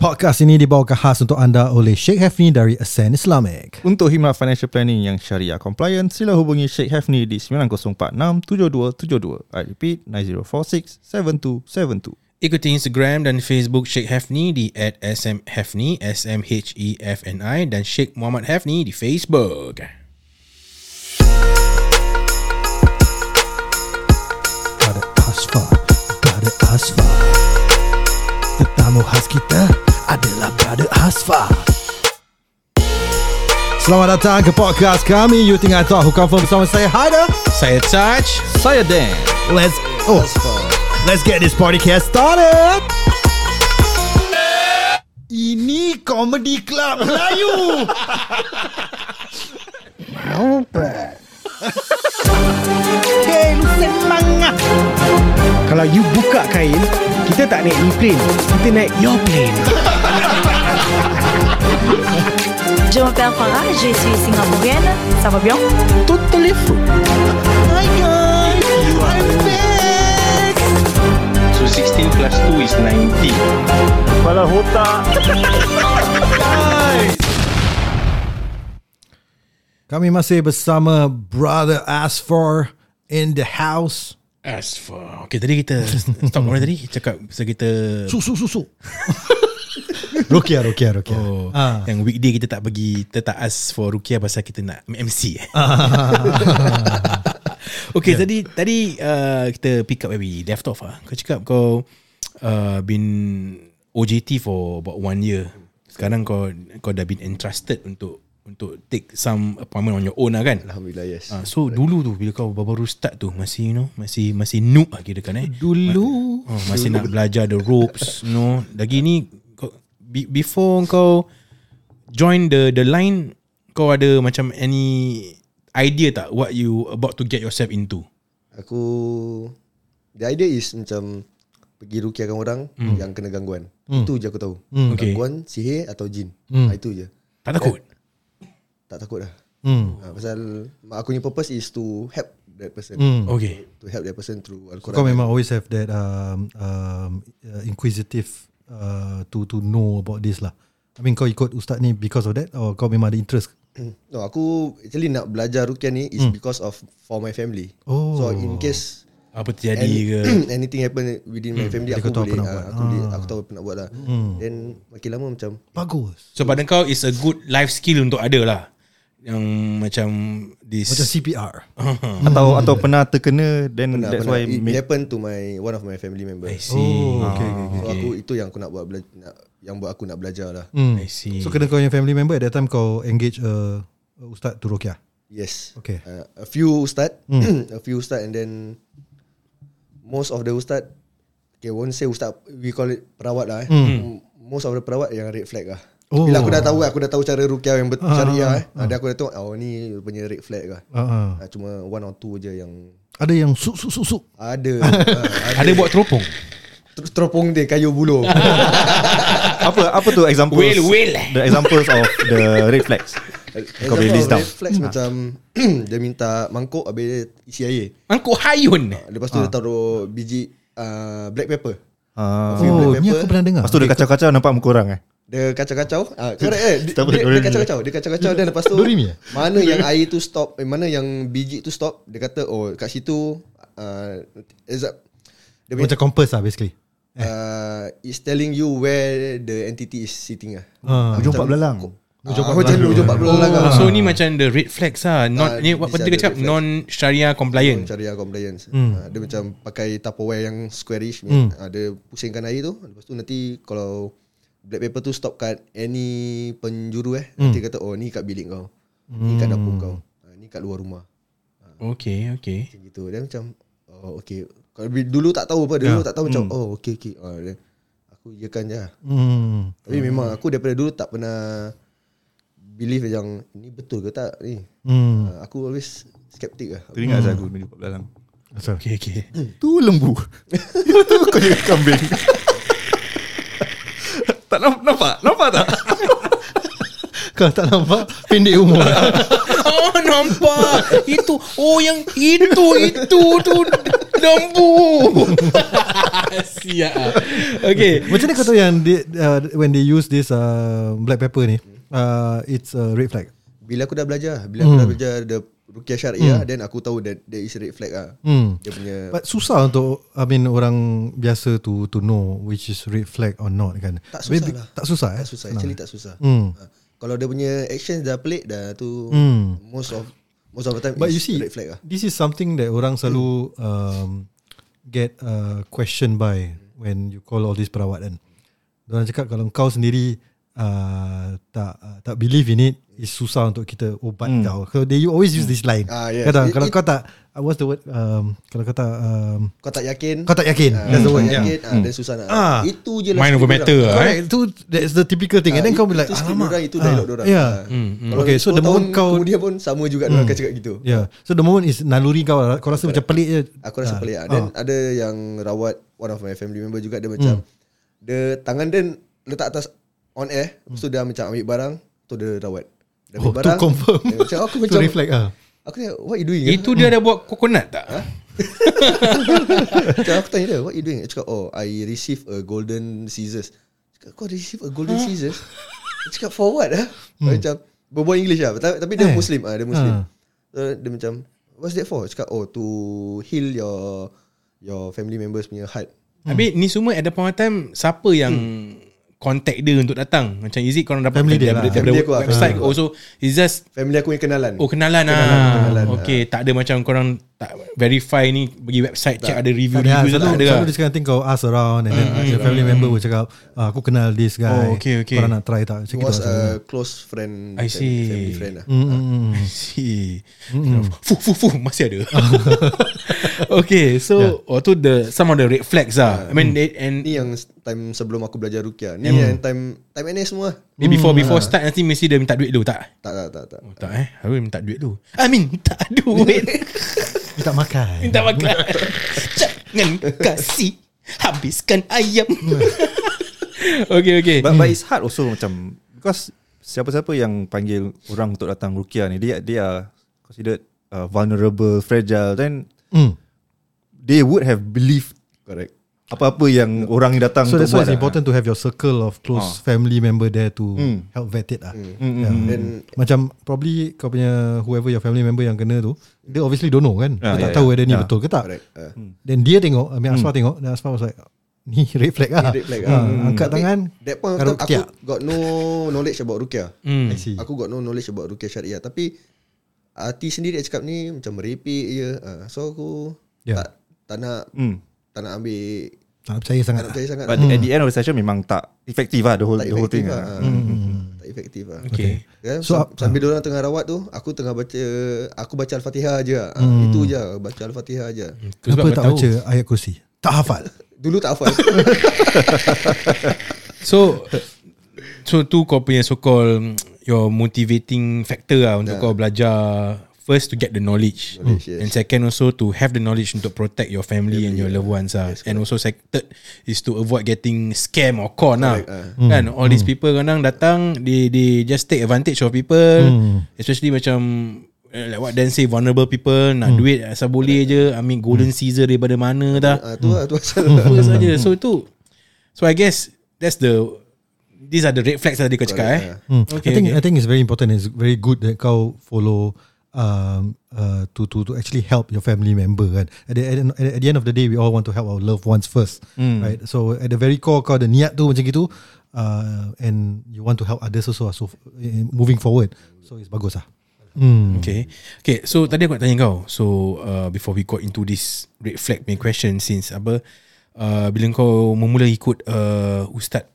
Podcast ini dibawakan khas untuk anda oleh Sheikh Hefni dari Ascend Islamic. Untuk khidmat financial planning yang syariah compliant, sila hubungi Sheikh Hefni di 9046-7272. I repeat, 9046-7272. Ikuti Instagram dan Facebook Sheikh Hefni di at smhefni, S-M-H-E-F-N-I dan Sheikh Muhammad Hefni di Facebook. Pada Asfa, pada Asfa. Tetamu khas kita adalah Brother Asfa. Selamat datang ke podcast kami. You tinggal tahu confirm bersama saya Haida. Saya Touch. Saya Dan. Let's oh, let's get this party cast started. Ini comedy club Melayu. Kain semangat Kalau you buka kain Kita tak naik e-plane Kita naik your plane Je m'appelle Farah, je suis singapourienne. Ça va bien Totally fou Hi guys, I'm back. So 16 plus 2 is 90. Kami masih bersama Brother Asfor in the house. As for Okay tadi kita Stop mana tadi Cakap pasal kita Susu susu. Rukia Rukia Rukia. Oh, Ah. Yang weekday kita tak pergi Kita tak ask for Rukia Pasal kita nak MC eh. Okay yeah. tadi Tadi uh, Kita pick up where we left off ah. Kau cakap kau uh, Been OJT for about one year Sekarang kau Kau dah been entrusted Untuk Untuk take some appointment on your own lah kan Alhamdulillah yes. Ah, so dulu tu bila kau baru start tu masih you know masih masih noob lah kira kan eh. Dulu. Oh, masih nak belajar the ropes, you know. Lagi ni kau, be, before kau join the the line kau ada macam any idea tak what you about to get yourself into? Aku the idea is macam pergi rukiahkan orang hmm. yang kena gangguan. Hmm. Itu je aku tahu. Okay. Gangguan sihir atau jin. Hmm. itu je. Tak takut? Tak takut dah. Hmm. Ha, pasal aku punya purpose is to help that person. Hmm. Okay. To help that person through So Al-Quran. kau memang always have that um, um, uh, inquisitive uh, to to know about this lah. I mean kau ikut ustaz ni because of that or kau memang ada interest? No, aku actually nak belajar rukiah ni is hmm. because of for my family. Oh. So in case Apa terjadi any, ke? anything happen within my family Jadi aku tahu boleh apa nak ah, buat. aku boleh aku tahu apa nak buat lah. Then makin lama macam Bagus. So pada kau is a good life skill untuk ada lah. Yang macam this Macam CPR. Atau atau pernah terkena then pernah, that's pernah. why it, make, happened to my one of my family member. I see. Oh, okay, okay, So aku itu yang aku nak buat bela- nak, yang buat aku nak belajar lah. Hmm. I see. So kena kau yang family member at that time kau engage a uh, ustaz to rukyah. Yes. Okay. Uh, a few ustaz, a few ustaz and then most of the ustaz okay won't say ustaz we call it perawat lah eh. Most of the perawat yang red flag lah. Oh. Bila aku dah tahu aku dah tahu cara rukyah yang betul syariah eh. Ada aku dah tahu oh ni punya red flag lah. Uh-uh. Uh, cuma one or two je yang Ada yang su su su su. ada. uh, ada buat teropong. terus teropong dia kayu buluh. apa apa tu examples Will, will. the examples of the red flags. Kau boleh list down. Red flags macam dia minta mangkuk habis dia isi air. Angkut hayun. Lepas tu dia taruh biji uh, black pepper. Ah. Few Oh, black ni pepper. aku pernah dengar. Lepas tu dia kacau-kacau nampak muka orang eh. Dia kacau-kacau ah, Correct eh Dia, apa, dia, dia kacau-kacau Dia kacau-kacau Dan lepas tu eh? Mana yang air tu stop eh, Mana yang biji tu stop Dia kata Oh kat situ uh, dia Macam compass lah basically. uh, It's telling you Where the entity is sitting lah Ah. Hujung empat belalang. Hujung ah, Macam hujung empat belalang Oh, lah so ni macam the red flags lah. Ah, Not ni what, what are dia cakap non Sharia compliant. Syariah compliance uh, Dia macam Pakai Tupperware yang squarish hmm. uh, Dia pusingkan air tu Lepas tu nanti Kalau Black paper tu stop kat Any penjuru eh Nanti kata Oh ni kat bilik kau Ni kat dapur kau uh, Ni kat luar rumah Okay, okay. Macam gitu Dia macam Oh okay Kalau dulu tak tahu apa Dulu tak tahu macam Oh okay okay then, Aku iyakan je lah Hmm. Tapi memang aku daripada dulu Tak pernah Believe yang Ini betul ke tak ni Hmm. uh, Aku always Skeptik lah Teringat saya aku belalang. Asal. Okay, okay. Tu lembu. tu kau kambing. tak nampak, nampak, nampak tak? Kau tak nampak pendek umur. Oh, nampak. itu. Oh, yang itu, itu tu. Lembu Siap. Okay Macam mana kau tahu yang they, uh, when they use this uh, black pepper ni, uh, it's a red flag. Bila aku dah belajar Bila aku dah belajar The Rukiah Syariah Then aku tahu that There is red flag lah Hmm. Dia punya But susah untuk I mean orang biasa to to know which is red flag or not kan. Tak susah Maybe- lah. Tak susah eh. Tak susah Actually tak susah Hmm. ha. Kalau dia punya actions dah pelik dah tu Hmm. Most of Most of the time But you see, red flag lah this is something that orang selalu um, get uh, questioned by when you call all this perawat kan. Orang cakap kalau kau sendiri uh, tak uh, tak believe in it, is susah untuk kita ubat hmm. kau. So they you always use this line. Ah, yes. Kata, It- kalau it- kau tak, uh, what's the word? Um, kalau kau tak, um, Kau tak yakin kau tak yakin. Ah, that's the word. tak Yeah. yakin ah, Then susah nak Ah. Itu je lah Mind over matter lah eh. Itu that's the typical thing. And then Ah, kau be like, alamak. dorang, Itu dialog dorang Yeah. Ah. Kalau Okay, so 10 the moment kau- Kemudian pun sama juga Dorang akan cakap gitu Yeah. So the moment is naluri kau, kau rasa macam pelik je. Aku rasa pelik lah Then ada yang rawat One of my family member juga Dia macam Dia tangan dia Letak atas On air Lepas tu dia macam ambil barang Tu dia rawat Dia ambil Oh, tu barang confirm. dia Macam aku Tu macam reflect ah. Aku tanya What you doing Itu dia ada buat coconut tak? Macam aku tanya dia What you doing Dia cakap oh I receive a golden scissors Cakap kau receive a golden scissors Dia cakap for what ah? Macam Berbual English lah Tapi, tapi dia Eh. Muslim ah, Dia Muslim Ah. so, Dia macam What's that for Dia cakap oh to heal your Your family members punya heart Habis ni semua at the point of time Siapa yang Contact dia untuk datang Macam is it korang dapat Family dia daripada, lah. daripada Family aku lah, website family aku Also It's just Family aku yang kenalan Oh kenalan, Kenalan, ah. kenalan, Okay tak ada macam korang Tak verify ni Pergi website check ada Tak review-review ada, review selalu, tak ada selalu this kind of thing kau ask around and then your family member will cakap ah, aku kenal this guy. Oh, okay, okay. Korang nak try tak? He Macam was a close friend I see. Family friend lah Mm, mm, mm. See. Fuh fuh fuh masih ada. okay, so yeah. oh tu the some of the red flags ah. I mean they, and Ni yang time sebelum aku belajar Rukia Ni yang time Time NS semua maybe before before start nanti mesti dia minta duit dulu tak? Tak tak tak tak Oh, tak eh. Harus minta duit dulu. I mean minta duit. Minta makan. minta makan. Jangan kasih habiskan ayam. okay okay. But, but it's hard also macam because siapa-siapa yang panggil orang untuk datang rukia ni dia dia are considered uh, vulnerable, fragile then Mm. they would have believed Correct apa-apa yang orang ni datang So untuk that's why it's lah. important to have your circle of close family member there to Hmm. help vet it lah. Hmm. Then Macam probably kau punya whoever your family member yang kena tu, dia obviously don't know kan. Ah, dia tak yeah, tahu yeah. whether ni Yeah. betul ke tak. Correct uh. Then dia tengok, I mean Asfar tengok, dan Asfar was like, ni red flag lah. red flag Ah, lah. Hmm. Angkat Tapi tangan, That point Aku ketiak. got no knowledge about Rukia Hmm. I see. Aku got no knowledge about Rukia Syariah Tapi Hati sendiri dia cakap ni Macam merepek je uh, So aku Yeah. tak, tak nak Hmm. Tak nak ambil Tak percaya Tak sangat nak lah. percaya sangat But at the end of the session memang tak effective lah the whole Tak the whole efektif thing. lah lah. uh. Tak efektif lah Okay. Ya, So, so, sambil uh, orang tengah rawat tu Aku tengah baca Aku baca Al-Fatihah je uh, Itu je Baca Al-Fatihah je Kenapa tak tahu. baca ayat kursi? Tak hafal. Dulu tak hafal So So tu kau punya so called Your motivating factor lah Untuk Yeah. kau belajar First to get the knowledge, Knowledge, yes. And second also to have the knowledge Untuk protect your family and your loved ones lah. And also sec- third Is to avoid getting scam or con lah Correct, Kan all these people kadang datang They they just take advantage of people Especially macam eh, Like what Dan say Vulnerable people Nak duit asal boleh je Ambil golden Caesar daripada mana dah uh, Tu lah tu asal saja. So itu So I guess that's the these are the red flags tadi kau cakap eh. Hmm. Okay, I think okay. I think it's very important. It's very good that kau follow um, uh, to to to actually help your family member kan. At the, at, the, at the end of the day, we all want to help our loved ones first, right? So at the very core kau ada niat tu macam gitu, uh, and you want to help others also. So uh, moving forward, so it's bagus lah. Hmm. Okay. Okay, so tadi aku nak tanya kau. So uh, before we got into this red flag main question since apa uh, bila kau memula ikut uh, ustaz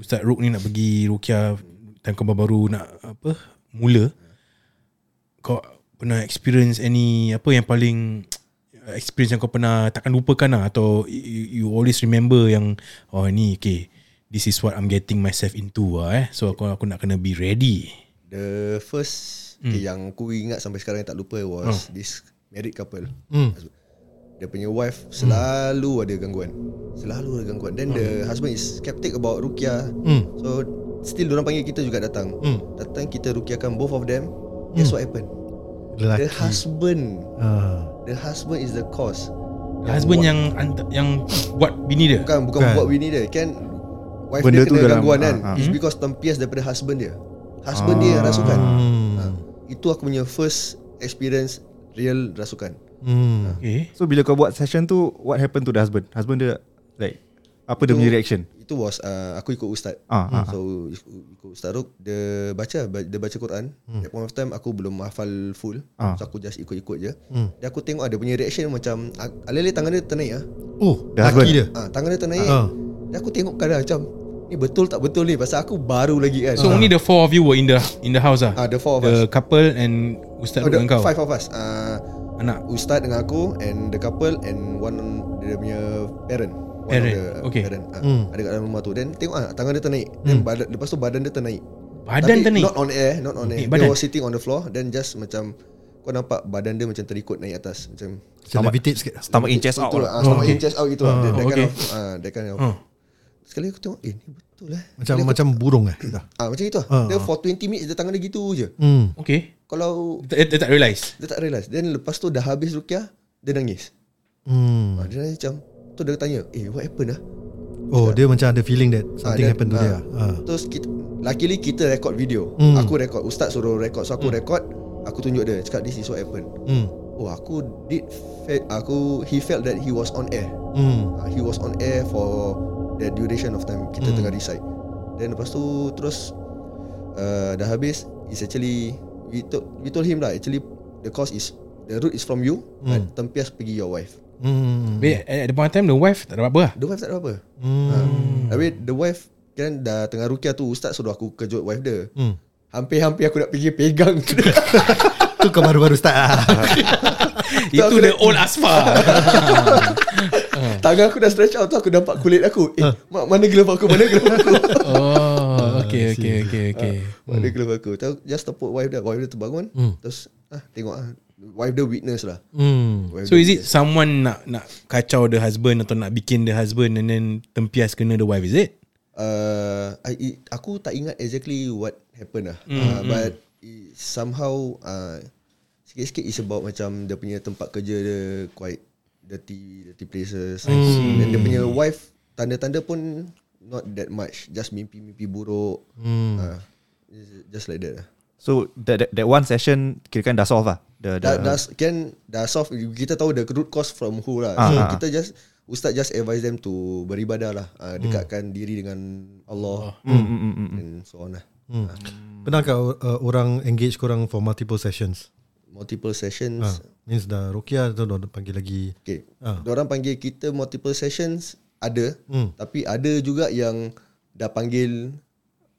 Ustaz Ruk ni nak pergi Rukia time kau baru nak apa mula kau pernah experience any apa yang paling experience yang kau pernah takkan lupakan lah? Atau you, you always remember yang oh ni okay this is what I'm getting myself into lah eh. So aku aku nak kena be ready. The first Hmm. okay, Yang aku ingat sampai sekarang Yang tak lupa was This married couple. Hmm. Dia punya wife Selalu ada gangguan. Selalu ada gangguan. Then the husband is Skeptic about Rukia. Hmm. So Still orang panggil kita juga datang. Hmm. Datang kita rukiakan both of them. Guess what happened The Lelaki. husband Ah. The husband is the cause Husband yang ant- yang buat bini dia. Bukan bukan Bukan. buat bini dia Kan Wife Benda dia tu kena dalam- gangguan kan ah, ah. It's because tempias daripada husband dia Husband dia yang rasukan Hmm. ha. Itu aku punya first experience Real rasukan Hmm. Okay. So bila kau buat session tu What happened to the husband? Husband dia Like Apa dia punya reaction? Itu was uh, Aku ikut ustaz Ah, ah, So ikut ikut Ustaz Ruk Dia baca Dia baca Quran At point of time Aku belum hafal full Ah. So aku just ikut-ikut je Dan aku tengok ada punya reaction macam ah, Alih-alih tangan dia ternaik ah. Oh, The laki husband. dia. ah Tangan dia ternaik Ah. Dan aku tengok kadang macam Ni betul tak betul ni Pasal aku baru lagi kan So only the four of you were in the in the house ah. Ah, the four of the us. couple and Ustaz Oh, the dengan kau. Five of us uh, Anak. Ustaz dengan aku And the couple And one Dia punya parent One Parent, of the okay. parent. Ah, Hmm. Ada kat dalam rumah tu Then tengok ah, Tangan dia ternaik Then badan, Lepas tu badan dia ternaik Badan Tapi ternaik. Not on air Not on air Eh, Dia badan. was sitting on the floor Then just macam Kau nampak badan dia macam terikut naik atas Macam levitate sikit. Stomach in chest out lah. ah, Stomach okay. in chest out gitu lah That, that okay. kind of ah, That kind of Hmm. Sekali aku tengok Eh ni betul lah Macam macam burung eh. ah, Macam itu lah Ah, Dia ah. for 20 minutes Dia tangan dia gitu je Hmm. Okay. Kalau Dia, dia tak realise. Dia tak realise Then lepas tu dah habis rukyah Dia nangis Hmm. ah, Dia nangis macam Tu dia tanya Eh what happened lah Oh, dia macam ada feeling that something Ah, happened to ah. dia. Ah. Terus kita Luckily kita record video Hmm. Aku record Ustaz suruh record So aku record Aku tunjuk dia Cakap this is what happened Hmm. Oh aku did fe- Aku He felt that he was on air Hmm. uh, He was on air for The duration of time Kita Hmm. tengah recite Then lepas tu Terus uh, Dah habis It's actually We told, we told him lah Actually The cause is The root is from you But tempias pergi your wife Hmm. But at the point of time the wife tak ada apa lah. The wife tak ada apa Hmm. ha. Habis the wife Kan dah tengah rukiah tu Ustaz suruh aku kejut wife dia Hmm. Hampir-hampir aku nak pergi pegang Tu kau baru-baru start lah. Itu the old asfar. Tangan aku dah stretch out tu Aku nampak kulit aku Eh mak, mana glove aku Mana glove aku oh, okay, okay, okay, okay. Mana glove aku Tahu Just tepuk wife dia Wife dia terbangun Terus ah, Tengok ah, Wife dia witness lah. Hmm. Wife So is it someone nak nak kacau the husband atau nak bikin the husband and then tempias kena the wife is it? uh, I, I, Aku tak ingat exactly What happened lah. Uh, But it, Somehow uh, Sikit-sikit is about macam Dia punya tempat kerja dia Quite Dirty Dirty places. Dan dia punya wife Tanda-tanda pun Not that much. Just mimpi-mimpi buruk. Uh, Just like that lah So that, that that one session Kira kan dah solve lah the, the, dah, dah kan dah solve kita tahu the root cause from who lah. Ah, so ah. kita just ustaz just advise them to beribadah lah. Uh, dekatkan diri dengan Allah mm, mm, mm, mm. and so on lah. Hmm. Pernah kau uh, orang engage korang for multiple sessions? Multiple sessions. Ah, means dah Rukia tu dah panggil lagi. Okay. Ah. Orang panggil kita multiple sessions ada Hmm. tapi ada juga yang dah panggil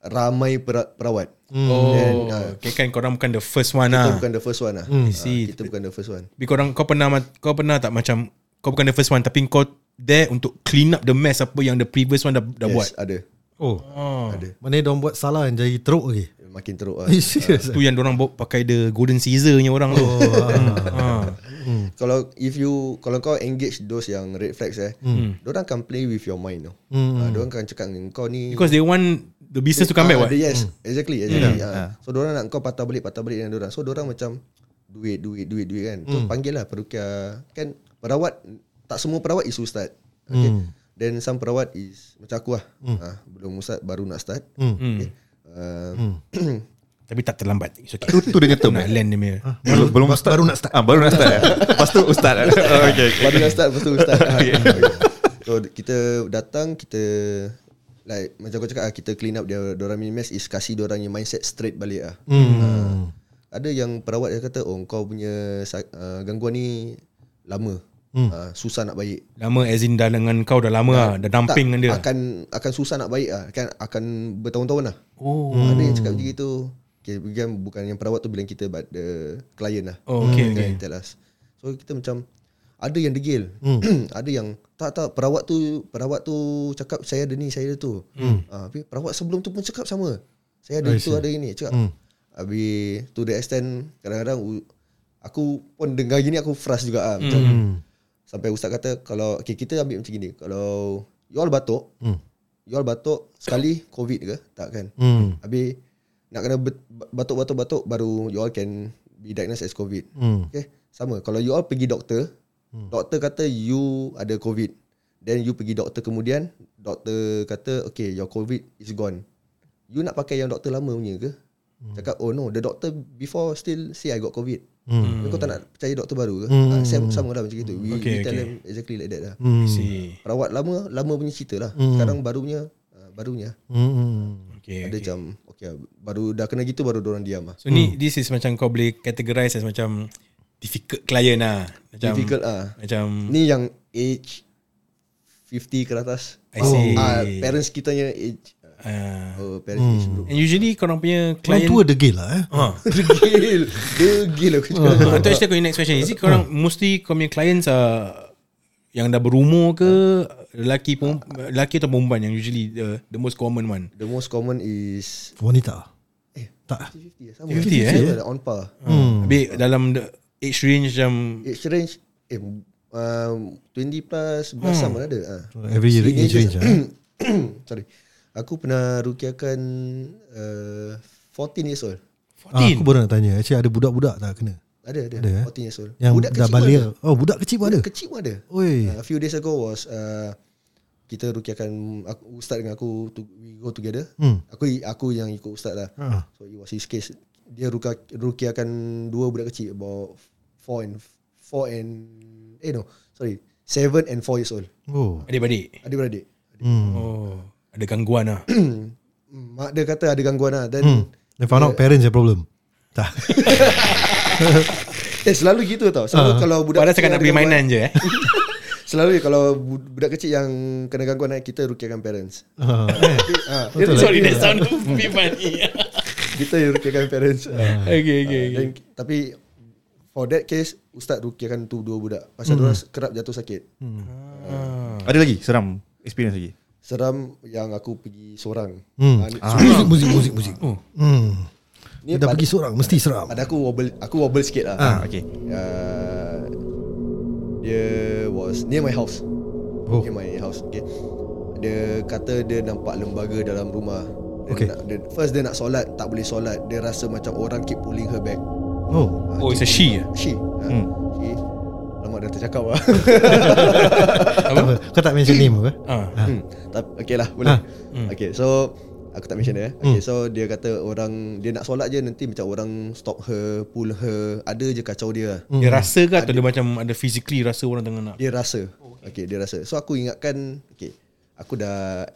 ramai pera- perawat. Oh, Then, ah, okay kan korang bukan the first one Kita lah. bukan the first one lah. Hmm. Ah, see. kita bukan the first one. Tapi korang kau pernah kau pernah tak macam kau bukan the first one tapi kau there untuk clean up the mess apa yang the previous one dah, dah yes, buat. ada. Oh, Oh. Ada. mana dia orang buat salah yang jadi teruk lagi? Makin teruk lah. Eh, serious? Tu yang orang bawa pakai the golden Caesar-nya orang tu. Oh, Kalau if you kalau kau engage those yang red flags eh, hmm. orang akan play with your mind tau. Hmm. Uh, orang akan cakap dengan kau ni Because they want the business to come back Ah, what? the- Yes, exactly, exactly. Ah. So orang nak kau patah balik patah balik dengan orang. So orang macam duit duit duit duit kan. Terus panggil lah perukia kan perawat tak semua perawat is ustaz. Okay. Then some perawat is macam aku lah. Ah, belum ustaz baru nak start. Okay. Uh, Tapi tak terlambat. It's okay. Tu, tu dengan term Nak land dia punya. Belum, belum Ba- start baru nak start. ah, Baru nak start eh? Lepas tu ustaz okay, okay. Baru nak start Lepas tu start okay. So kita datang Kita Like Macam kau cakap ah, Kita clean up dia Diorang punya mess Is kasih diorang punya mindset Straight balik lah Hmm. Ada yang perawat dia kata Oh kau punya uh, Gangguan ni Lama uh, Susah nak baik Lama as in dah dengan kau dah lama lah. Dah dumping dengan dia. Akan Akan susah nak baik lah kan Akan bertahun-tahun lah Oh. Ada yang cakap macam gitu okay, bukan, yang perawat tu bilang kita But the client lah Oh, okay, Dia okay. tell us So kita macam Ada yang degil Ada yang Tak tak perawat tu Perawat tu cakap Saya ada ni Saya ada tu hmm. ha, Tapi perawat sebelum tu pun cakap sama Saya ada itu ada ini Cakap hmm. Habis To the extent Kadang-kadang Aku pun dengar gini Aku frust juga Macam Hmm. Sampai ustaz kata Kalau okay, Kita ambil macam gini Kalau You all batuk Hmm. You all batuk Sekali COVID ke Tak kan Hmm. Habis nak kena batuk-batuk-batuk baru you all can be diagnosed as COVID. Hmm. Okay. Sama. Kalau you all pergi doktor, Doktor kata you ada COVID. Then you pergi doktor kemudian, doktor kata okay your COVID is gone. You nak pakai yang doktor lama punya ke? Cakap oh no, the doctor before still say I got COVID. Hmm. Kau tak nak percaya doktor baru ke? Hmm. Ah, sama, sama lah macam itu. We, Okay, we tell okay. them exactly like that lah. Hmm. See. Perawat lama, lama punya cerita lah. Sekarang barunya, uh, barunya Hmm. Okay, ada okay. macam okay, baru dah kena gitu baru orang diam lah. So ni this is macam kau boleh categorize as macam difficult client lah. Macam Difficult ah. Macam Ni yang age 50 ke atas. I see. Ah, parents kita punya age. uh, Oh, parents age bro. and usually korang punya Orang client tua degil lah eh. Ha. Degil. Degil aku cakap. Uh, tu actually aku next question Is it korang Mostly kau punya clients are Yang dah berumur ke Lelaki pun Lelaki atau perempuan Yang usually the, the most common one The most common is Wanita. Eh, Tak. 50 sama. 50, eh? Sama, On par. hmm. Habis dalam the age range macam Age range eh um, 20 plus plus sama ada. Ah. Every year age range ah. Sorry. Aku pernah rukiakan uh, 14 years old. Ah, aku baru nak tanya. Actually ada budak-budak tak kena? Ada ada, Ada, eh? 14 years old. Yang Budak dah kecil balik. ada. Oh, budak kecil pun ada. Budak kecil pun ada. Oi. Uh, a few days ago was uh, kita rukiakan aku ustaz dengan aku to, we go together. Hmm. Aku aku yang ikut ustaz lah. Ah. So it was his case. Dia ruka, rukiakan dua budak kecil about four and four and eh no sorry seven and four years old. Oh. Adik-adik Adik-beradik. Hmm. Oh Ada gangguan lah Mak dia kata ada gangguan lah. Then Hmm. Then found out parents have problem. Tak. eh selalu gitu tau. Selalu kalau budak Padahal kecil cakap nak ada beli mainan je eh Selalu kalau bu- budak kecil yang kena gangguan kita rukiakan parents. Ah, eh. ah, Sorry that sound bit funny kita yang rukiakan parents. Okay okay, okay. Dan, tapi for that case ustaz rukiakan tu dua budak pasal Hmm. hmm. orang kerap jatuh sakit. Ada lagi seram experience lagi. Seram yang aku pergi seorang. Hmm. Ah, ni- Muzik, muzik, muzik, muzik. Oh. Hmm. Ni Dia dah pergi seorang mesti seram. Pada aku wobble aku wobble sikit lah. Ah, okay. Uh, dia was near my house. Oh. Near my house. Okay. Dia kata dia nampak lembaga dalam rumah. Dia Okay. Nak, dia, first dia nak solat tak boleh solat. Dia rasa macam orang keep pulling her back. Oh. Oh it's a she ah? She. Uh, Hmm. She. Lama dah tercakap lah. Apa. Kau tak mention name apa? Ah. Hmm. Tapi okay lah boleh. Ah. Okay so aku tak mention dia. eh. Okay so dia kata orang dia nak solat je nanti macam orang stop her, pull her, ada je kacau dia. lah. Dia rasa ke Atau dia macam Ada physically rasa orang tengah nak Dia rasa. Okay dia rasa. So aku ingatkan okay aku dah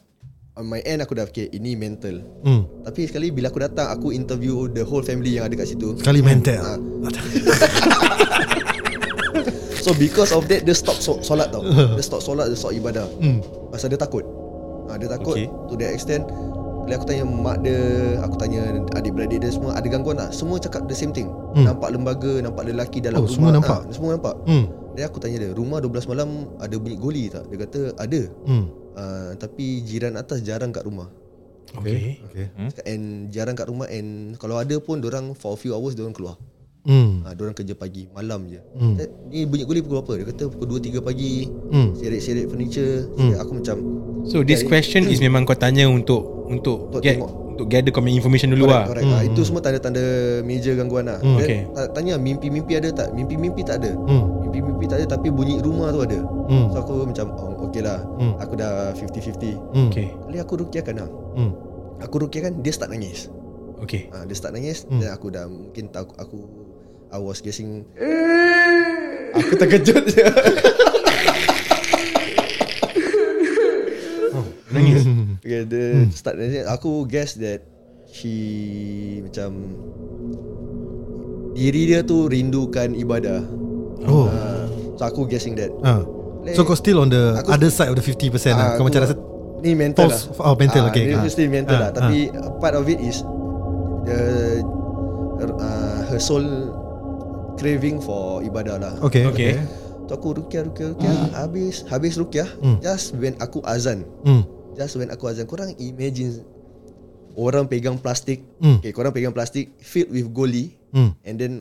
on my end aku dah okay ini mental. Hmm. Tapi sekali bila aku datang aku interview the whole family yang ada kat situ. Sekali mental. Ah. So because of that dia stop so, solat tau. Dia stop solat, dia stop ibadah. Hmm. Pasal dia takut. Ha, dia takut Okay. okay. to that extent. Bila aku tanya mak dia, aku tanya adik-beradik dia semua ada gangguan tak? Semua cakap the same thing. Hmm. Nampak lembaga, nampak lelaki dalam Oh, rumah. semua nampak? Ha, semua nampak. Hmm. Dan aku tanya dia, rumah 12 malam ada bunyi goli tak? Dia kata ada. Hmm. Uh, tapi jiran atas jarang kat rumah. Okay Okay. And jarang kat rumah and kalau ada pun orang for a few hours orang keluar. Hmm. Ha, orang kerja pagi, malam je. Hmm. Hmm. Ni bunyi guli pukul berapa? Dia kata pukul 2 3 pagi. Hmm. Seret-seret furniture. Hmm. Hmm. Aku macam So this question is memang kau tanya untuk untuk Untuk get tengok. untuk gather kau information dulu lah. correct, correct. Hmm. Itu semua tanda-tanda major gangguan lah. Hmm, okay. ta- Tanya mimpi-mimpi ada tak? Mimpi-mimpi tak ada. Hmm. Mimpi-mimpi tak ada tapi bunyi rumah tu ada. Hmm. So aku macam oh, okay lah. Hmm. Aku dah 50-50. Hmm. Okay. Kali aku rukiakan lah. Hmm. Aku rukiakan dia start nangis. Okay. Ha, dia start nangis Hmm. dan aku dah mungkin tahu aku I was guessing Aku terkejut je. Nangis. Okay, dia hmm. start nangis. Aku guess that she macam diri dia tu rindukan ibadah. Oh. Uh, so aku guessing that. Ah. So kau still on the Aku- other side of the 50% lah. Ah, Kau aku- macam rasa ni mental False- lah. oh, mental, Ah, okay, Ni okay. still mental Ah, lah. Tapi part of it is the uh, her soul craving for ibadah lah. Okay. Okay. Okay. So aku rukiah rukiah rukiah habis habis rukiah Hmm. just when aku azan Hmm. just when aku azan korang imagine orang pegang plastik Hmm. okay korang pegang plastik filled with goli Hmm. and then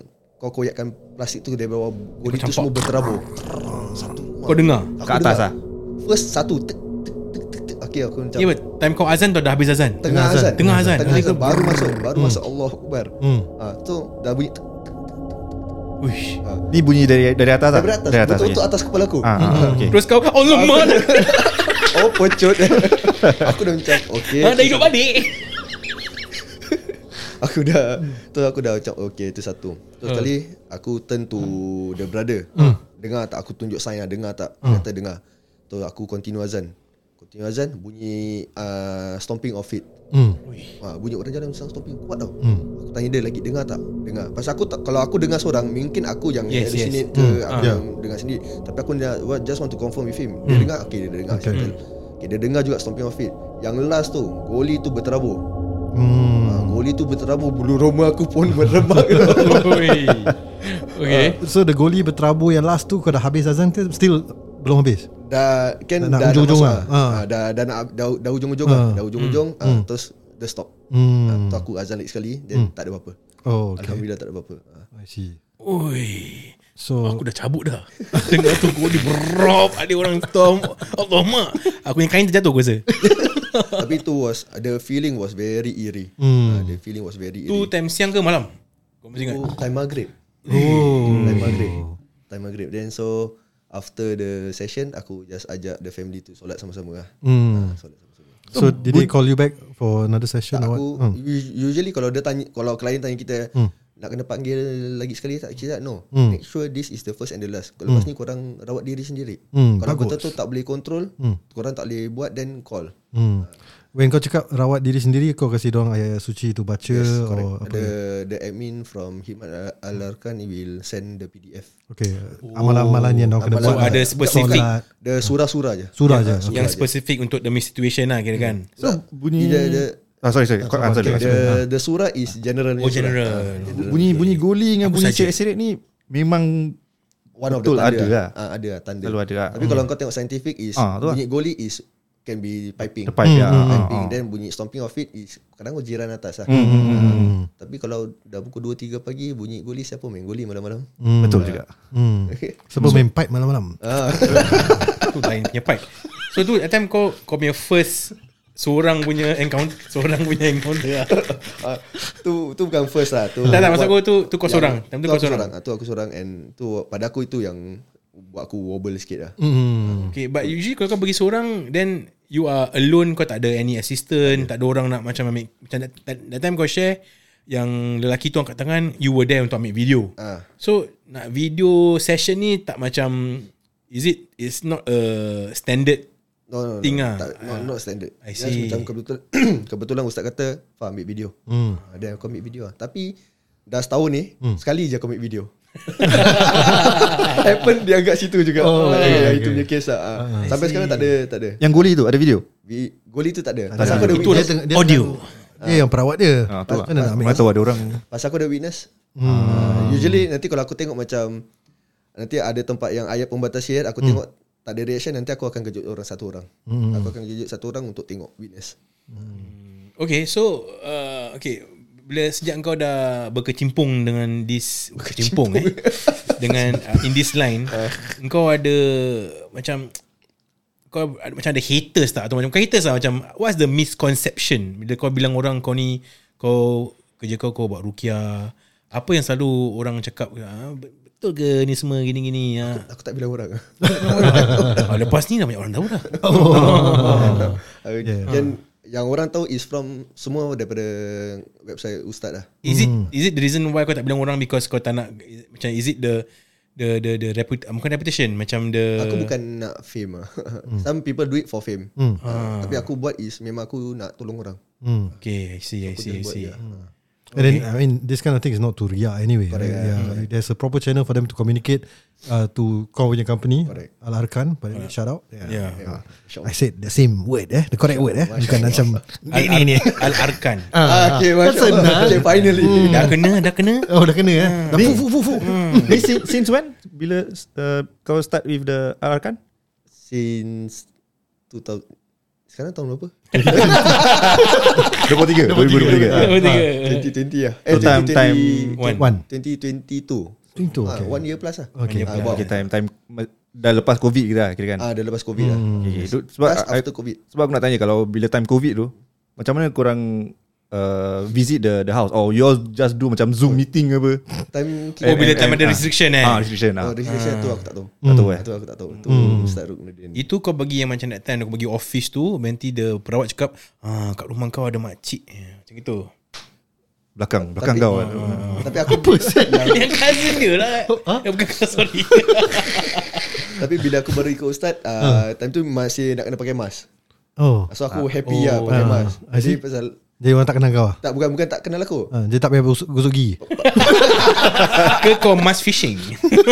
kau koyakkan plastik tu dari bawah goli Kau tu semua berterabur satu Kau dengar? Aku Kat atas dengar. lah? first satu tek tek tek tek tek okay aku macam Ya, but time kau azan tu dah habis azan. tengah azan. Tengah azan. tengah azan baru masuk baru masuk Allah Akbar Hmm. ah tu dah bunyi tek. Uish. Ni bunyi dari dari atas tak? Dari atas, Dari atas. betul-betul okay. atas kepala aku. Ah, ah, okay. Terus kau Allah mat Oh pocut Aku dah macam Okay Dah hidup balik Aku dah Tu aku dah macam Okay itu satu. Terus sekali Aku turn to The brother. Dengar tak aku tunjuk sign lah Dengar tak? Dia Kata dengar. Tu aku continue azan. Continue azan Bunyi uh, Stomping of feet Hmm. ha, Bunyi orang jalan Sound stomping kuat tau. Aku tanya dia lagi Dengar tak? Dengar. Pasal aku tak Kalau aku dengar seorang Mungkin aku yang Yes, hallucinate yes. ke Hmm. Aku Ah. yang dengar sendiri. Tapi aku dah- what- just want to confirm with him. Dia dengar? Okay dia dengar. Okay. okay. okay, Dia dengar juga stomping of feet Yang last tu Goli tu berterabur. Hmm. Ha, goli tu berterabur Bulu roma aku pun berrebak Oi. Okay So the goalie berterabur yang last tu kau dah habis azan ke still belum habis? Dah Kan dah, dah ujung-ujung masuk lah. lah. Ah. Ha, dah, dah, nak, dah, dah ujung-ujung Ah. lah Dah ujung-ujung ah, Terus Dia stop Hmm. ha, Tu aku azan lagi sekali Then tak ada apa-apa Oh, okay. Alhamdulillah tak ada apa-apa ha. I see. Oi. So Aku dah cabut dah. Dengar tu goli berop. Ada orang tom Allah mak Aku yang kain terjatuh aku rasa. Tapi tu was The feeling was very eerie. Hmm. ha, The feeling was very Tu eerie. time siang ke malam? Kau mesti ingat? Tu time maghrib. Oh. Time maghrib. Time maghrib. Then so After the session Aku just ajak the family tu Solat sama-sama lah. Hmm. ha, Solat sama-sama. So did they call you back for another session Tak, or aku what? Hmm. us- usually kalau dia tanya kalau klien tanya kita Hmm. Nak kena panggil lagi sekali tak kita no. Hmm. Make sure this is the first and the last. Kalau lepas ni korang rawat diri sendiri. Hmm, Kalau bagus. betul-betul tak boleh control, Hmm. korang tak boleh buat then call. Hmm. When kau cakap rawat diri sendiri kau kasih dong ayat suci tu baca Yes, or correct. Oh, apa? The the admin from Hikmat Al-Arkan will send the PDF. Okay. Amalan-amalan yang kau kena Amalan- buat. So, ada spesifik. Solat, The surah-surah je. surah je. surah Yang je. spesifik untuk demi situation lah kira kan So bunyi The, the, Ah sorry sorry. Kau answer okay, dulu. the, the surah is general. Oh general Bunyi bunyi goli dengan bunyi cek serit ni memang One of Betul, the tanda ada lah. Ah, ada lah tanda. Selalu ada lah. Tapi kalau kau tengok scientific is Ah, lah. bunyi goli is can be piping. the pipe ya. ah, Piping ah. Then bunyi stomping of it is Kadang jiran atas lah Hmm. Tapi kalau dah pukul 2-3 pagi Bunyi goli Siapa main goli malam-malam Hmm. Betul juga. Hmm. Sebab main pipe malam-malam. ah. Tu lain punya pipe So tu that time kau Kau punya first Seorang punya encounter Seorang punya encounter. Lah ah, Tu tu bukan first lah. Tu Tak tak maksud aku tu Tu kau yang- seorang. Time tu kau aku seorang. Ah, Tu aku seorang And tu pada aku itu yang Buat aku wobble sikit lah. Hmm. Okay but usually kalau kau pergi seorang Then You are alone Kau tak ada any assistant Tak ada orang nak macam ambil Macam that, that, that time kau share Yang lelaki tu angkat tangan You were there untuk ambil video. Ah. So nak video session ni Tak macam Is it It's not a standard No, no, no, Thing lah. tak, not, not standard I Just see. macam kebetulan Kebetulan ustaz kata Fah ambil video Hmm. ah, Then aku ambil video lah Tapi Dah setahun ni Sekali je aku ambil video Happen dia agak situ juga oh, okay, Itu punya case lah ah. Sampai sekarang tak ada Tak ada Yang goli tu ada video. Vi- Goli tu tak ada Pasal aku ada Itu witness ada Dia audio Dia yang perawat dia. Ah tu lah. Mana nak ambil? Mana tahu ada orang. Pasal aku ada witness uh, Usually nanti kalau aku tengok macam Nanti ada tempat yang ayat pembatas syiar Aku tengok tak ada reaction Nanti aku akan kejut orang satu orang. Aku akan kejut satu orang untuk tengok witness. Okay so uh, Okay. Bila sejak kau dah Berkecimpung dengan this Berkecimpung eh? Dengan uh, In this line Kau ada Macam Kau ada, macam ada haters tak? Atau macam Bukan haters lah Macam What's the misconception? Bila kau bilang orang kau ni Kau Kerja kau kau buat rukia Apa yang selalu Orang cakap ah, Betul ke ni semua Gini-gini ah. Aku tak bilang orang. Ah, Lepas ni dah banyak orang tahu dah. Uh, Yeah. Dan yang orang tahu is from Semua daripada website ustaz lah Is it is it the reason why kau tak bilang orang? Because kau tak nak macam is it the the the the reput bukan reputation macam the Aku bukan nak fame lah Some people do it for fame. Hmm. uh, Tapi aku buat is Memang aku nak tolong orang. Hmm. Okay, I see, I Aku see, I just buat see. And then I mean this kind of thing is not to ria anyway. Right? Correct, Yeah, there's a proper channel for them to communicate uh, to kau punya company. Correct. Al Arkan, but shout out. Yeah. Yeah. I said the same word eh, the correct word eh, bukan macam Al, ni ni. Al Arkan. Ah, okay, senang. Allah. Okay, finally Dah kena, dah kena. Oh dah kena eh. Dah Ni- fu fu fu fu. Ni since, since when? Bila uh, kau start with the Arkan? Since 2000 Sekarang tahun berapa? 23 2023. Ah. Betul ke? 2020 lah So time- time One. One. 2022 Itu Ah, okay. One year plus lah Okay. Ah, about- Okay, time time dah lepas covid kita kira kan. Ah, dah lepas covid lah Okay, okay. Tu- sebab Plus after covid sebab aku nak tanya kalau bila time covid tu macam mana korang uh, visit the the house or you all just do macam Zoom meeting ke apa? Time Oh bila And- time and- ada ah. restriction eh Ah, restriction Oh, ah. registration tu aku tak tahu. Tak tahu eh. Tu aku tak tahu. Tu Ustaz Ruknuddin. Itu kau bagi yang macam that time Kau bagi office tu Nanti the perawat cakap ah, Kat rumah kau ada makcik eh, Macam itu Belakang, belakang Tapi- kau. Tapi aku yang, Yang cousin dia lah eh, Bukan kau sorry tapi bila aku baru ikut Ustaz, uh, time tu masih nak kena pakai mask. Oh. So aku happy lah pakai Ah. mask. Jadi pasal Jadi orang tak kenal kau ah? tak bukan bukan tak kenal aku. Ah, Dia tak payah gosok, gosok gigi Ke kau mass fishing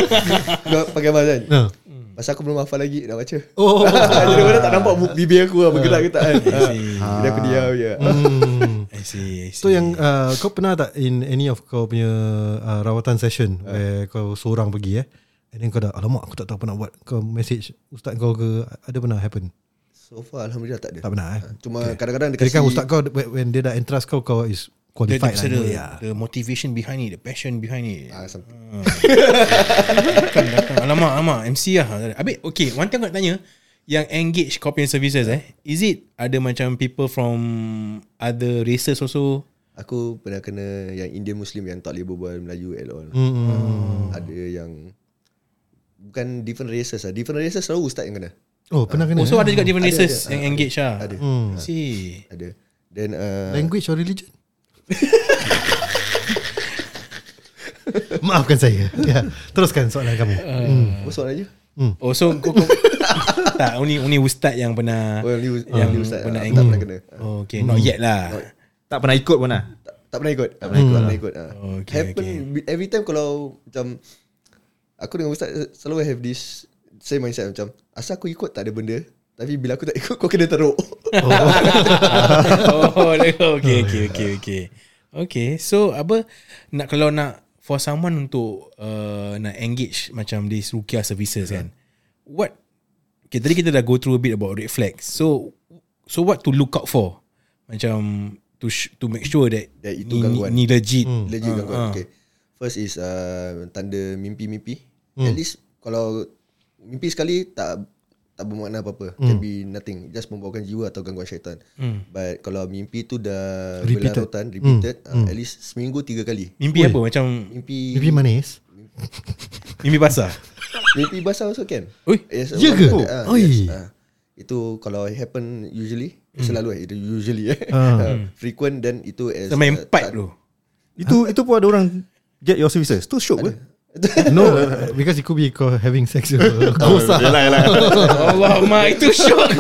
Kau pakai mask kan. Ah. Pasal aku belum hafal lagi nak baca. Oh Jadi orang tak nampak bibir aku lah bergerak ke tak kan. Jadi aku diam je. hmm. I see, I see. So yang uh, Kau pernah tak In any of kau punya uh, Rawatan session Where kau seorang pergi eh And then kau dah Alamak aku tak tahu apa nak buat Kau message Ustaz kau ke Ada pernah happen So far alhamdulillah tak ada. Tak pernah eh Cuma kadang-kadang dia Kira kasi kan ustaz kau When dia dah entrust kau Kau is the, qualified the, lah the, ya. the motivation behind it The passion behind it ah, something. Datang, datang. Alamak, alamak MC lah Habis okay One thing aku nak tanya Yang engage copy and services eh Is it Ada macam people from Other races also Aku pernah kena yang Indian Muslim yang tak boleh berbual Melayu at all. Hmm. Ada yang bukan different races lah. Different races selalu ustaz yang kena. Oh pernah kena Also eh? ada juga different Ada, races ada. Yang Ah, engage lah Ada. Hmm. See Ada. Then uh, Language or religion Maafkan saya ya. Teruskan soalan kamu hmm. apa soalan je? Oh so kau, kau Tak only, only ustaz yang pernah Oh, yang ni, yang yang ustaz. pernah Pernah engage. tak pernah kena. Oh, okay, not yet lah. Tak pernah ikut pun lah. Tak, tak pernah ikut. Tak pernah ikut. Tak pernah ikut. ah. Oh, okay, Happen every time kalau macam aku dengan ustaz selalu have this same mindset macam asal aku ikut tak ada benda tapi bila aku tak ikut kau kena teruk. oh, okay, okay, okay, okay. Okay, so apa nak kalau nak for someone untuk uh, nak engage macam this Rukia services kan, what? Okay, tadi kita dah go through a bit about red flags. So, so what to look out for? Macam to sh- to make sure that, That itu ni, gangguan. ni, legit. Legit Ah, gangguan. ah. Okay. First is uh, tanda mimpi-mimpi. Hmm. At least kalau mimpi sekali tak tak bermakna apa-apa. Can be nothing. Just membawakan jiwa atau gangguan syaitan. Hmm. But kalau mimpi tu dah Repeated. berlarutan, repeated, uh, at least seminggu tiga kali. Mimpi apa? Macam Mimpi Mimpi manis mimpi basah. mimpi basah also can. Ui, Yes, ya ke? Uh, Oi. yes, uh, itu kalau happen usually, Hmm. selalu eh, itu usually eh. Uh, frequent then itu as Sama uh, pipe tak- tu. Itu itu pun ada orang get your services. Tu syok ke? No uh, Because it could be Kau having sex with a ghost lah Allah mak itu syok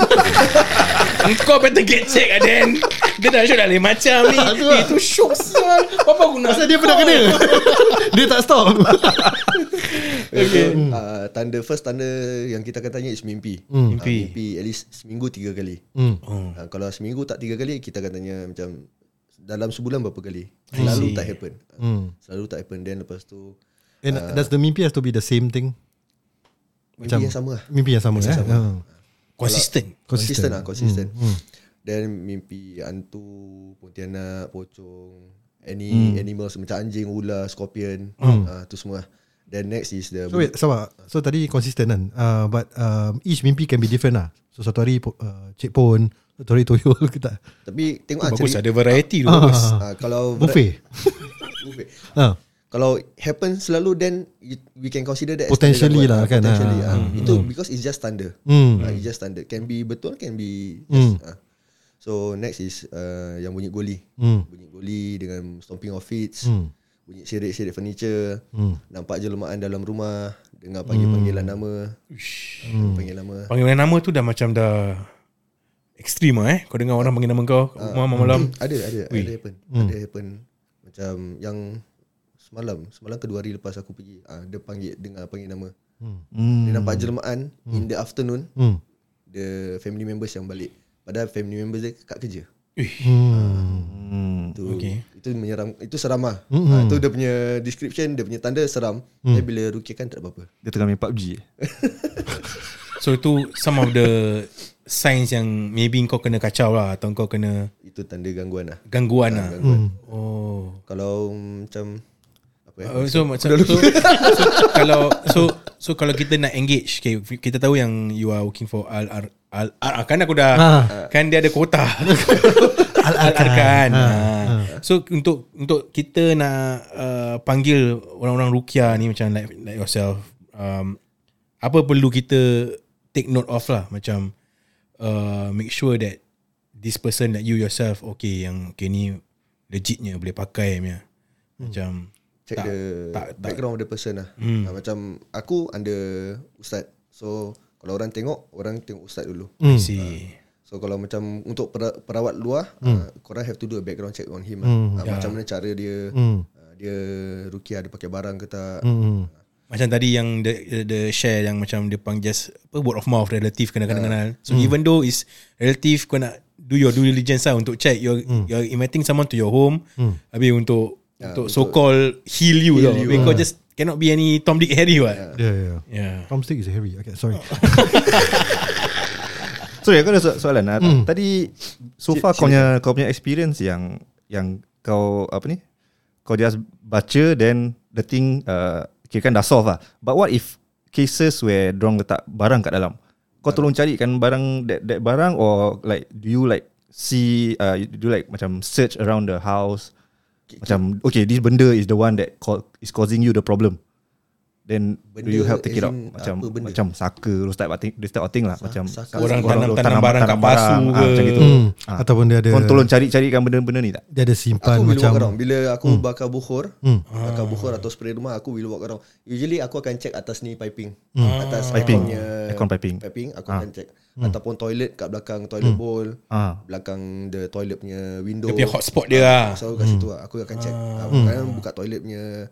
Engkau better get check Aden Dia dah syok dah lain macam ni eh, Itu syok sial Apa guna Pasal dia pernah kena Dia tak stop Okay. Uh, tanda first tanda yang kita akan tanya is mimpi. Hmm. Uh, mimpi at least seminggu tiga kali. hmm. oh. Uh, kalau seminggu tak tiga kali kita akan tanya macam dalam sebulan berapa kali. Selalu tak happen. Uh, Hmm. Selalu tak happen then lepas tu And does the mimpi has to be the same thing mimpi yang sama lah. Mimpi yang sama, eh? sama. Ah. Consistent Consistent lah, consistent. Hmm. Then mimpi hantu, pontianak, pocong, any animals macam anjing, ular, scorpion, uh, tu semua. Then next is the So wait sabar So tadi consistent kan uh, But um, Each mimpi can be different lah So satu hari uh, Cik pon Satu hari tuyul kita tapi tengok ah, Bagus ceri- ada variety tu Bagus ah, kalau Buffet buffet. ah. Kalau happen selalu then you, we can consider that Potentially lah kan, Potentially ah, ah. hmm, Itu because it's just standard. Hmm. Ah, it's just standard. Can be betul, can be Hmm. yes. ah. So next is uh, yang bunyi goli. Hmm. Bunyi goli dengan stomping of feet. Hmm. Bunyi serik-serik furniture. Hmm. Nampak jelmaan dalam rumah. Dengar panggil-panggilan nama. Hmm. Panggil nama. Panggilan nama tu dah macam dah Ekstrim lah eh Kau dengar orang panggil nama kau Malam-malam Ada, ada, Ui. ada happen. Hmm. Ada happen. Macam yang semalam, semalam ke dua hari lepas aku pergi, ah dia panggil dengar panggil nama. Hmm. Dia nampak jelmaan in the afternoon Hmm. the family members yang balik. Padahal family members dia kat kerja. Hmm. Itu Okay. itu menyeram itu seram lah. Mm-mm. Ha, itu dia punya description, dia punya tanda seram. Tapi bila Rukia kan tak ada apa-apa. Dia tengah main PUBG. So itu Some of the Signs yang Maybe kau kena kacau lah Atau kau kena Itu tanda gangguan lah. Gangguan lah Gangguan. Oh Kalau macam apa? Uh, so macam so, so, kalau so so kalau kita nak engage okay, kita tahu yang you are working for al, al Al, al, kan aku dah Ah. kan dia ada kuota. Al-Arkan. Ha. So untuk untuk kita nak uh, panggil orang-orang rukia ni macam like like yourself um, apa perlu kita take note of lah macam uh, make sure that this person that you yourself okay yang okay ni legitnya boleh pakai punya. Macam Check tak- the tak- tak- background of the person lah. Hmm. macam aku under ustaz. So kalau orang tengok, orang tengok ustaz dulu. I see. So kalau macam untuk pera- perawat luar, uh, korang have to do a background check on him lah. Uh, Macam mana cara dia Hmm. uh, dia rukiah dia pakai barang ke tak. Hmm. Macam tadi yang the, the share yang macam dia pang just apa word of mouth relative kena kena kenal. So even though is relative kau nak do your due diligence lah untuk check you're, you're inviting someone to your home. Habis untuk untuk so called heal you Heal tau. you, Habis kau just cannot be any Tom Dick Harry what. Yeah, yeah. Yeah. Tom Stick is heavy. Okay, sorry. Sorry aku ada so- soalan lah. Tadi so far kau punya kau punya experience yang yang kau apa ni? Kau just baca then the thing uh, kira kan dah solve lah. But what if cases where dorang letak barang kat dalam? Kau tolong carikan barang that that barang or like do you like see uh, you do like macam search around the house macam okay this benda is the one that co- is causing you the problem. Then do you Benda help take it out in macam benda? macam saka those type of thing, this type of thing lah macam saka. Orang Orang tanam, tanam- tanam barang kat pasu barang, ke. ah, macam gitu. Hmm. Ah. Ataupun dia ada Kau tolong cari-carikan benda-benda ni tak? dia ada simpan Aku macam around Bila aku hmm. bakar bukhur hmm. Bakar bukhur atau spray rumah Aku will walk around Usually aku akan check atas ni piping hmm. Atas Piping. Aircon piping. Piping aku akan check Ataupun toilet kat belakang toilet bowl Ah. Belakang the toilet punya window Dia punya hotspot dia lah. Selalu kat situ lah Aku akan check ah. Kadang buka toilet punya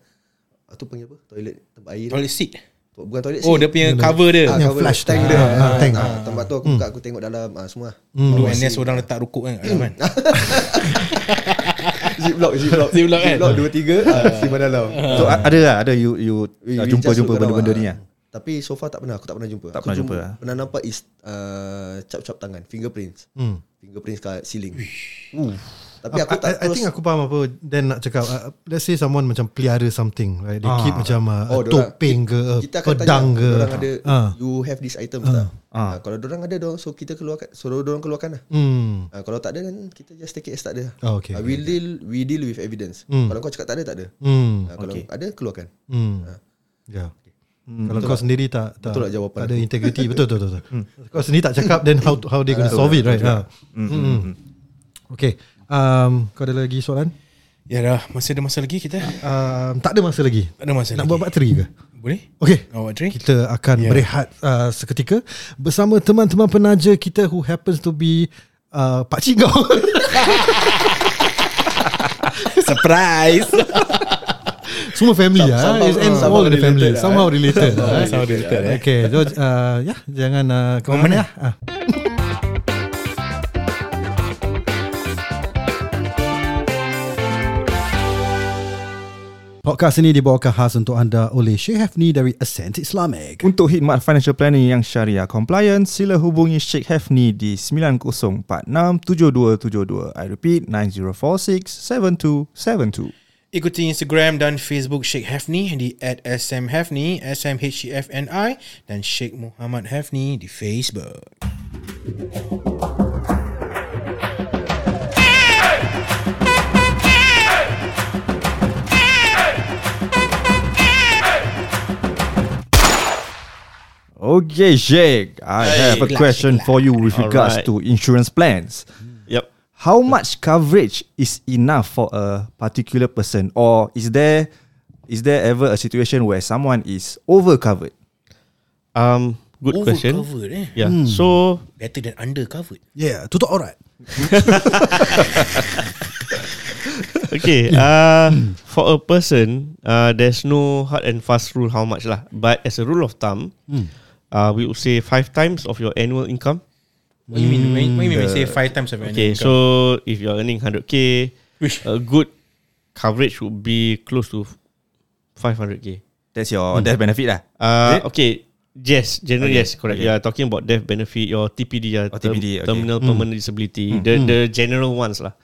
Itu panggil apa? Toilet tempat air Toilet seat. Bukan toilet Oh seat. dia punya cover dia. Ah, Yang cover flash tank tu. dia. Ah, ah, Ah, tank. ah, tempat tu aku buka aku tengok dalam ah, semua. Dulu NS orang letak rukuk kan kat dalam kan. Ziplock, ziplock. Ziplock kan? Ziplock dua tiga ah, simpan dalam. So ada lah, ada you you uh, jumpa jumpa around, benda-benda ah. ni lah. Tapi so far tak pernah Aku tak pernah jumpa Tak aku pernah jumpa, ah. Pernah nampak is uh, Cap-cap tangan Fingerprints Hmm. Fingerprints kat ceiling Uh. Tapi aku I, tak I think aku faham apa Dan nak cakap uh, Let's say someone macam pelihara something right? They Ah. keep macam uh, Oh, topeng ke uh, Kita akan Pedang tanya ke Orang ada Ah. You have this item tak Ah. Ah, Kalau orang ada dong, So kita keluarkan Suruh orang keluarkan lah Hmm. Ah, Kalau tak ada kan Kita just take it as tak ada Oh, okay, Ah, We deal We deal with evidence Hmm. Kalau kau cakap tak ada tak ada Hmm. Ah, Kalau Okay. ada keluarkan Hmm. Ya. Kalau kau sendiri tak tak, Betul tak jawapan tak ada aku? integrity betul betul betul. betul. Kau sendiri tak cakap then how how they going to solve it right? Ha. Hmm. Okay. Um, kau ada lagi soalan? Ya dah, masih ada masa lagi kita? Um, tak ada masa lagi. Tak ada masa Nak lagi. buat bakteri ke? Boleh? Okay. Awak drink? Kita akan Ya. berehat uh, seketika bersama teman-teman penaja kita who happens to be uh, Pak Cik kau. Surprise! Semua family lah. somehow- It's and somehow all the family. related lah, Somehow related. lah. Somehow related, eh. Okay. So, uh, ya, jangan uh, ke mana ya. Ah. Podcast ini dibawakan khas untuk anda oleh Syekh Hafni dari Ascent Islamic. Untuk khidmat financial planning yang syariah compliant, sila hubungi Sheikh Hefni di 90467272. I repeat 90467272. Ikuti Instagram dan Facebook Sheikh Hafni di at SM Hafni, S-M-H-E-F-N-I dan Sheikh Muhammad Hafni di Facebook. Okay, Sheikh. I have a question for you with regards Alright. to insurance plans. Yep. How much coverage is enough for a particular person, or is there is there ever a situation where someone is over covered? Um, good question. Overcovered eh? Yeah. So Better than undercovered. Yeah, tutup aurat. okay. Uh, for a person, uh, there's no hard and fast rule how much lah. But as a rule of thumb, uh, we would say five times of your annual income. What do you mean? What do you mean when you say five times of your Okay, annual income? so if you're earning 100k, Which- a good coverage would be close to 500k. That's your death benefit lah. Uh, okay. Yes, generally Okay, yes, correct. okay. You are talking about death benefit, your TPD, uh, Oh, term- TPD, okay. terminal permanent disability, the the general ones lah.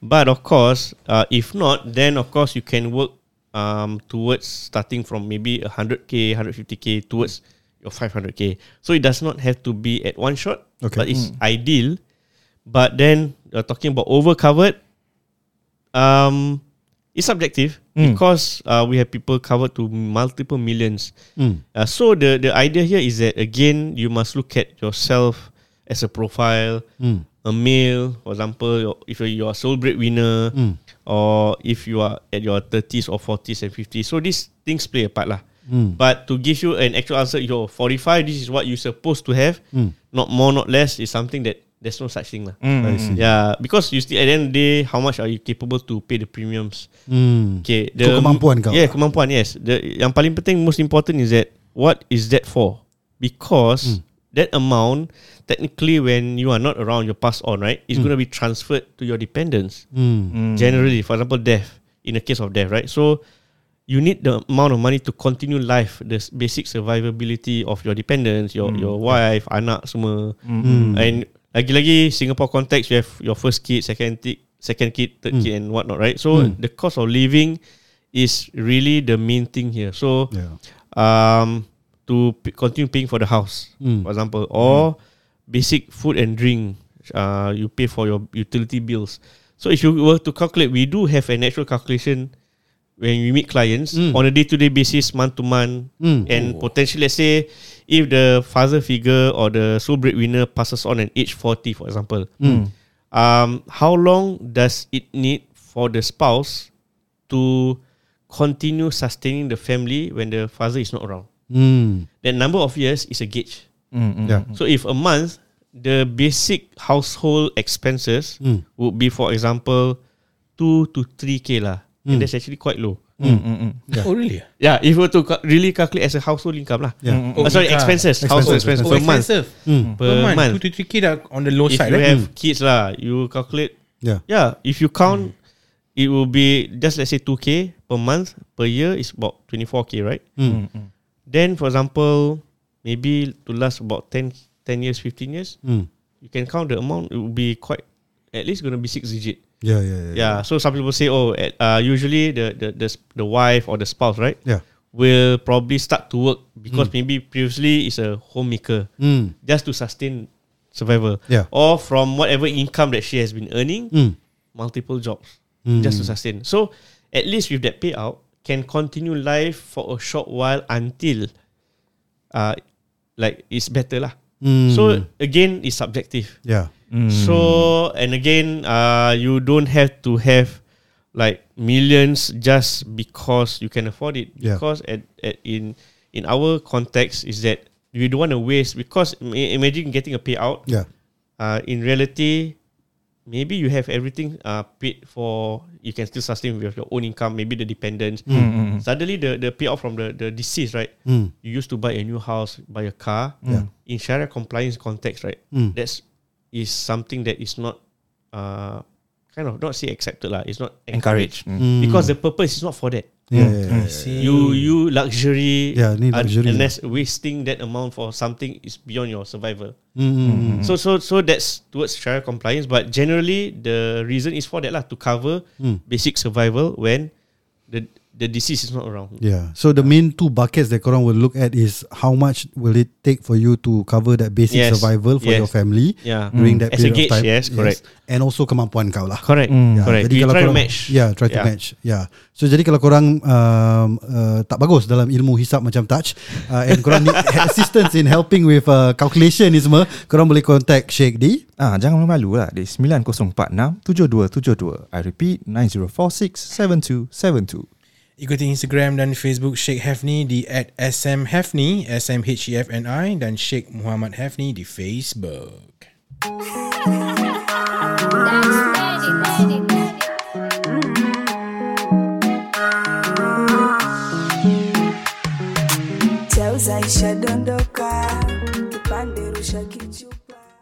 But of course, uh, if not, then of course you can work um towards starting from maybe 100k, 150k towards your 500k. So it does not have to be at one shot, Okay. but it's ideal. But then you're talking about over covered. Um, it's subjective because uh, we have people covered to multiple millions. Mm. Uh, so the the idea here is that again you must look at yourself as a profile, Mm. a male, for example, if you're, you're a sole breadwinner, Mm. or if you are at your 30s or 40s and 50s. So these things play a part lah. Mm. But to give you an actual answer, you're 45, this is what you're supposed to have. Mm. Not more, not less, is something that there's no such thing lah. See. Yeah, because you still at the end of the day, how much are you capable to pay the premiums? Mm. Okay, Itu kemampuan kau. Yeah, kemampuan. Yes. The yang paling penting, most important is that what is that for? Because Hmm. that amount, technically, when you are not around, you pass on, right? It's Hmm. going to be transferred to your dependents. Mm. Generally, for example, death. In the case of death, right? So you need the amount of money to continue life, the basic survivability of your dependents, your your wife, anak semua. Mm. And lagi-lagi Singapore context, you have your first kid, second kid, second kid, third Mm. kid, and whatnot, right? So Mm. the cost of living is really the main thing here. So Yeah. um, to p- continue paying for the house, Mm. for example, or basic food and drink, uh, you pay for your utility bills. So if you were to calculate, we do have an actual calculation when we meet clients Mm. on a day-to-day basis, month to month, Mm. and potentially, let's say, if the father figure or the sole breadwinner passes on at age 40, for example, Mm. um, how long does it need for the spouse to continue sustaining the family when the father is not around? Mm. That number of years is a gauge. Yeah. So if a month, the basic household expenses Mm. would be, for example, two to three k lah, Mm. and that's actually quite low. Yeah. Oh really? Yeah, if you were to really calculate as a household income lah. Yeah. Uh, sorry, income. expenses, Expenses, household expenses Oh, per month. Mm. Per, Per month, month. two to three k dah on the low If side. you eh? have kids lah, you calculate. Yeah. Yeah, if you count, it will be just let's say two k per month per year is about twenty four k, right? Mm. Then, for example, maybe to last about 10, 10 years, 15 years, Mm. you can count the amount, it will be quite, at least going to be six digit. Yeah, yeah, yeah. Yeah. So some people say, oh, uh, usually the, the, the, the wife or the spouse, right, Yeah. will probably start to work because maybe previously is a homemaker Mm. just to sustain survival. Yeah. Or from whatever income that she has been earning, Mm. multiple jobs Mm. just to sustain. So at least with that payout, can continue life for a short while until uh like it's better lah. Mm. So again, it's subjective. yeah. So and again, uh, you don't have to have like millions just because you can afford it. Yeah. Because at, at in in our context is that you don't want to waste because imagine getting a payout. Yeah. Uh, in reality, maybe you have everything uh, paid for. You can still sustain with your own income. Maybe the dependents. Suddenly, the the payout from the the deceased, right? Mm. You used to buy a new house, buy a car. Yeah. In Sharia compliance context, right? Mm. That's is something that is not uh kind of not say accepted lah. It's not Encouraged. Mm. because the purpose is not for that. yeah, yeah, yeah, see. You you luxury Yeah, need luxury. unless wasting that amount for something is beyond your survival. Mm, mm, mm. So so so that's towards Sharia compliance. But generally the reason is for that lah to cover Mm. basic survival when the the disease is not around. Yeah. So the main two buckets that korang will look at is how much will it take for you to cover that basic Yes. survival for Yes. your family Yeah. during that As a period gauge, of time. yes, correct. And also kemampuan kau lah. Correct. Yeah, Correct. Jadi We kalau try to korang, match. Yeah, try to Yeah. match. Yeah. So jadi kalau korang um, uh, tak bagus dalam ilmu hisap macam touch uh, and korang need assistance in helping with uh, calculation ni semua, korang boleh contact Sheikh di Ah, jangan malu lah di 9046 7272. I repeat 9046 7272. Ikuti Instagram dan Facebook Sheikh Hefni di at smhefni, S-M-H-E-F-N-I dan Sheikh Muhammad Hefni di Facebook. Chauza isha dondoka, kipande rusha kichupa.